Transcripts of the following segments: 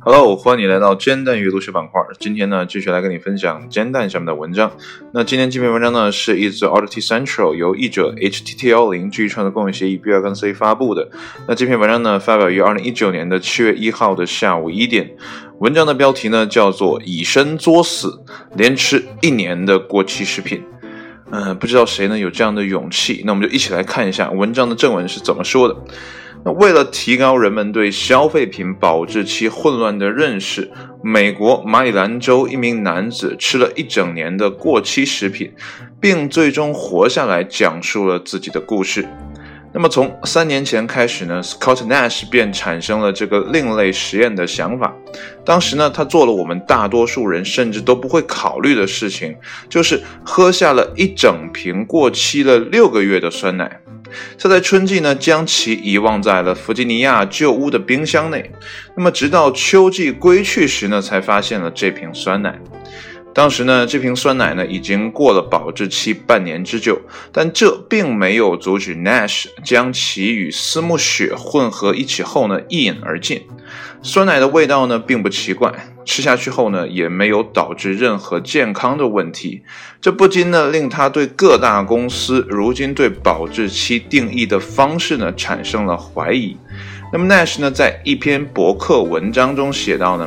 Hello，欢迎你来到煎蛋阅读学板块。今天呢，继续来跟你分享煎蛋下面的文章。那今天这篇文章呢，是一则 Audit Central 由译者 HTTL 零基于创作共享协议 B 二跟 C 发布的。那这篇文章呢，发表于二零一九年的七月一号的下午一点。文章的标题呢，叫做“以身作死，连吃一年的过期食品”。嗯，不知道谁呢有这样的勇气？那我们就一起来看一下文章的正文是怎么说的。那为了提高人们对消费品保质期混乱的认识，美国马里兰州一名男子吃了一整年的过期食品，并最终活下来，讲述了自己的故事。那么从三年前开始呢，Scott Nash 便产生了这个另类实验的想法。当时呢，他做了我们大多数人甚至都不会考虑的事情，就是喝下了一整瓶过期了六个月的酸奶。他在春季呢，将其遗忘在了弗吉尼亚旧屋的冰箱内。那么，直到秋季归去时呢，才发现了这瓶酸奶。当时呢，这瓶酸奶呢已经过了保质期半年之久，但这并没有阻止 Nash 将其与思慕雪混合一起后呢一饮而尽。酸奶的味道呢并不奇怪，吃下去后呢也没有导致任何健康的问题，这不禁呢令他对各大公司如今对保质期定义的方式呢产生了怀疑。那么 Nash 呢，在一篇博客文章中写到呢，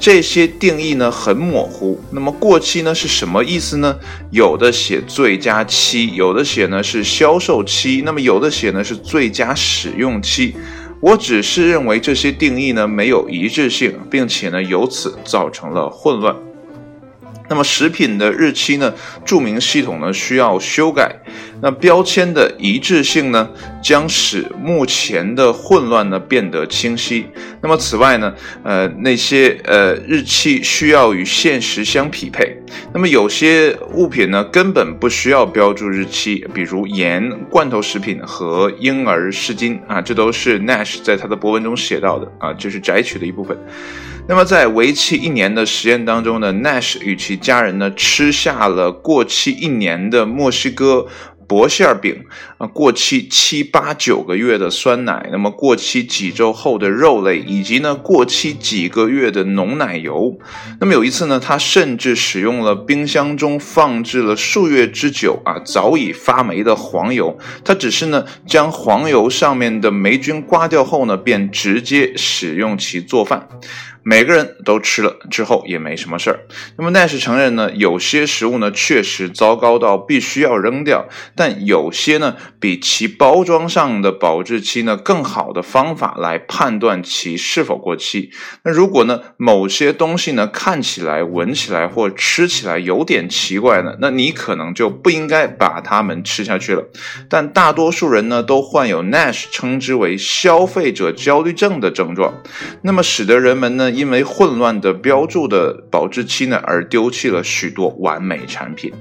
这些定义呢很模糊。那么过期呢是什么意思呢？有的写最佳期，有的写呢是销售期，那么有的写呢是最佳使用期。我只是认为这些定义呢没有一致性，并且呢由此造成了混乱。那么食品的日期呢？注明系统呢需要修改。那标签的一致性呢，将使目前的混乱呢变得清晰。那么此外呢，呃，那些呃日期需要与现实相匹配。那么有些物品呢根本不需要标注日期，比如盐、罐头食品和婴儿湿巾啊，这都是 Nash 在他的博文中写到的啊，这是摘取的一部分。那么，在为期一年的实验当中呢，Nash 与其家人呢吃下了过期一年的墨西哥薄馅饼啊，过期七八九个月的酸奶，那么过期几周后的肉类，以及呢过期几个月的浓奶油。那么有一次呢，他甚至使用了冰箱中放置了数月之久啊早已发霉的黄油。他只是呢将黄油上面的霉菌刮掉后呢，便直接使用其做饭。每个人都吃了之后也没什么事儿。那么奈是承认呢，有些食物呢确实糟糕到必须要扔掉，但有些呢比其包装上的保质期呢更好的方法来判断其是否过期。那如果呢某些东西呢看起来、闻起来或吃起来有点奇怪呢，那你可能就不应该把它们吃下去了。但大多数人呢都患有 Nash 称之为消费者焦虑症的症状，那么使得人们呢。因为混乱的标注的保质期呢，而丢弃了许多完美产品。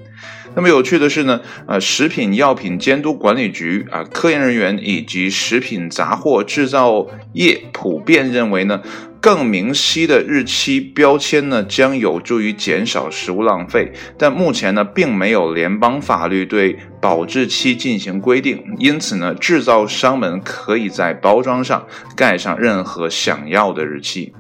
那么有趣的是呢，呃，食品药品监督管理局啊，科研人员以及食品杂货制造业普遍认为呢，更明晰的日期标签呢，将有助于减少食物浪费。但目前呢，并没有联邦法律对保质期进行规定，因此呢，制造商们可以在包装上盖上任何想要的日期。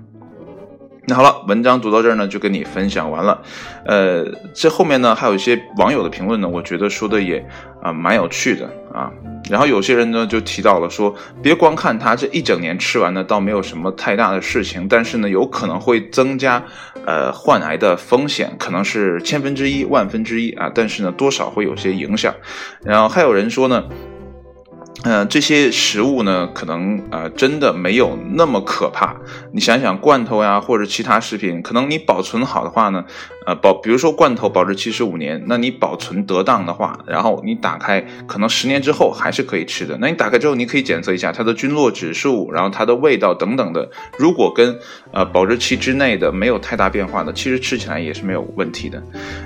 那好了，文章读到这儿呢，就跟你分享完了。呃，这后面呢，还有一些网友的评论呢，我觉得说的也啊蛮有趣的啊。然后有些人呢就提到了说，别光看他这一整年吃完呢，倒没有什么太大的事情，但是呢，有可能会增加呃患癌的风险，可能是千分之一、万分之一啊，但是呢，多少会有些影响。然后还有人说呢。嗯，这些食物呢，可能啊，真的没有那么可怕。你想想，罐头呀，或者其他食品，可能你保存好的话呢。呃，保比如说罐头保质期是五年，那你保存得当的话，然后你打开，可能十年之后还是可以吃的。那你打开之后，你可以检测一下它的菌落指数，然后它的味道等等的。如果跟呃保质期之内的没有太大变化的，其实吃起来也是没有问题的。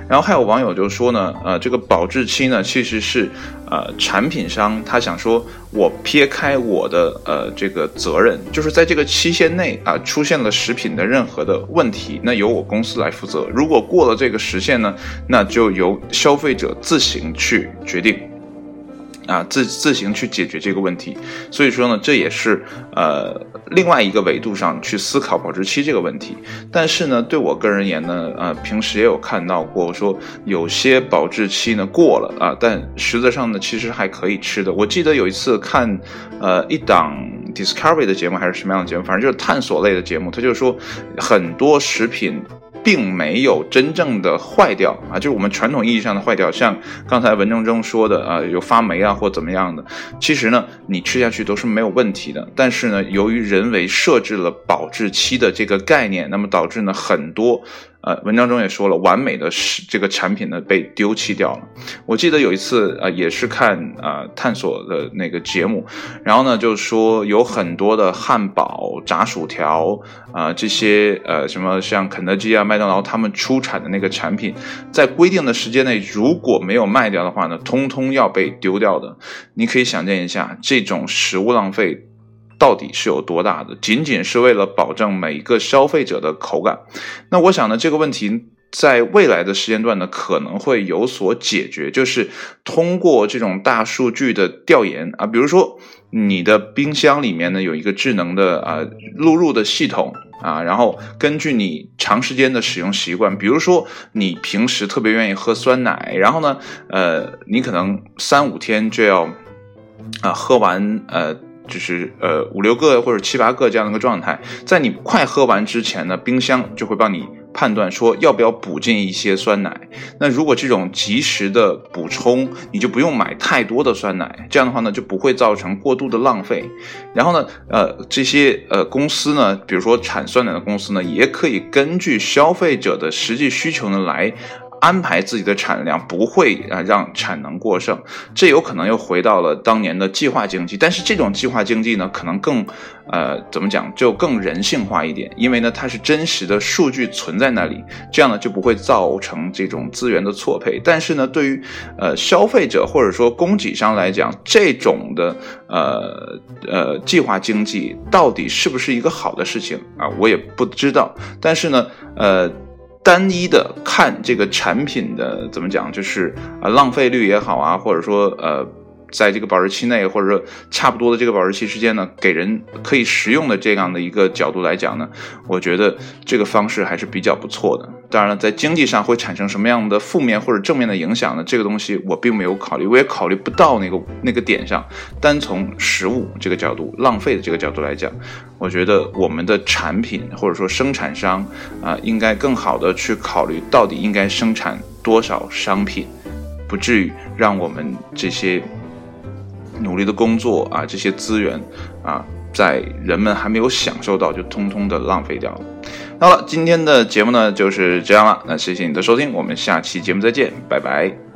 然后还有网友就说呢，呃，这个保质期呢，其实是呃产品商他想说，我撇开我的呃这个责任，就是在这个期限内啊出现了食品的任何的问题，那由我公司来负责。如果过了这个时限呢，那就由消费者自行去决定。啊，自自行去解决这个问题，所以说呢，这也是呃另外一个维度上去思考保质期这个问题。但是呢，对我个人而言呢，呃，平时也有看到过说有些保质期呢过了啊，但实质上呢其实还可以吃的。我记得有一次看呃一档 Discovery 的节目还是什么样的节目，反正就是探索类的节目，他就说很多食品。并没有真正的坏掉啊，就是我们传统意义上的坏掉，像刚才文章中说的啊，有发霉啊或怎么样的，其实呢，你吃下去都是没有问题的。但是呢，由于人为设置了保质期的这个概念，那么导致呢很多。呃，文章中也说了，完美的是这个产品呢被丢弃掉了。我记得有一次啊，也是看啊探索的那个节目，然后呢就说有很多的汉堡、炸薯条啊这些呃什么像肯德基啊、麦当劳他们出产的那个产品，在规定的时间内如果没有卖掉的话呢，通通要被丢掉的。你可以想见一下，这种食物浪费。到底是有多大的？仅仅是为了保证每一个消费者的口感。那我想呢，这个问题在未来的时间段呢，可能会有所解决，就是通过这种大数据的调研啊，比如说你的冰箱里面呢有一个智能的啊录入的系统啊，然后根据你长时间的使用习惯，比如说你平时特别愿意喝酸奶，然后呢，呃，你可能三五天就要啊喝完呃。就是呃五六个或者七八个这样的一个状态，在你快喝完之前呢，冰箱就会帮你判断说要不要补进一些酸奶。那如果这种及时的补充，你就不用买太多的酸奶，这样的话呢就不会造成过度的浪费。然后呢，呃这些呃公司呢，比如说产酸奶的公司呢，也可以根据消费者的实际需求呢来。安排自己的产量不会啊让产能过剩，这有可能又回到了当年的计划经济。但是这种计划经济呢，可能更呃怎么讲就更人性化一点，因为呢它是真实的数据存在那里，这样呢就不会造成这种资源的错配。但是呢，对于呃消费者或者说供给商来讲，这种的呃呃计划经济到底是不是一个好的事情啊？我也不知道。但是呢，呃。单一的看这个产品的怎么讲，就是啊浪费率也好啊，或者说呃。在这个保质期内，或者说差不多的这个保质期之间呢，给人可以食用的这样的一个角度来讲呢，我觉得这个方式还是比较不错的。当然了，在经济上会产生什么样的负面或者正面的影响呢？这个东西我并没有考虑，我也考虑不到那个那个点上。单从食物这个角度、浪费的这个角度来讲，我觉得我们的产品或者说生产商啊，应该更好的去考虑到底应该生产多少商品，不至于让我们这些。努力的工作啊，这些资源啊，在人们还没有享受到，就通通的浪费掉了。好了，今天的节目呢就是这样了，那谢谢你的收听，我们下期节目再见，拜拜。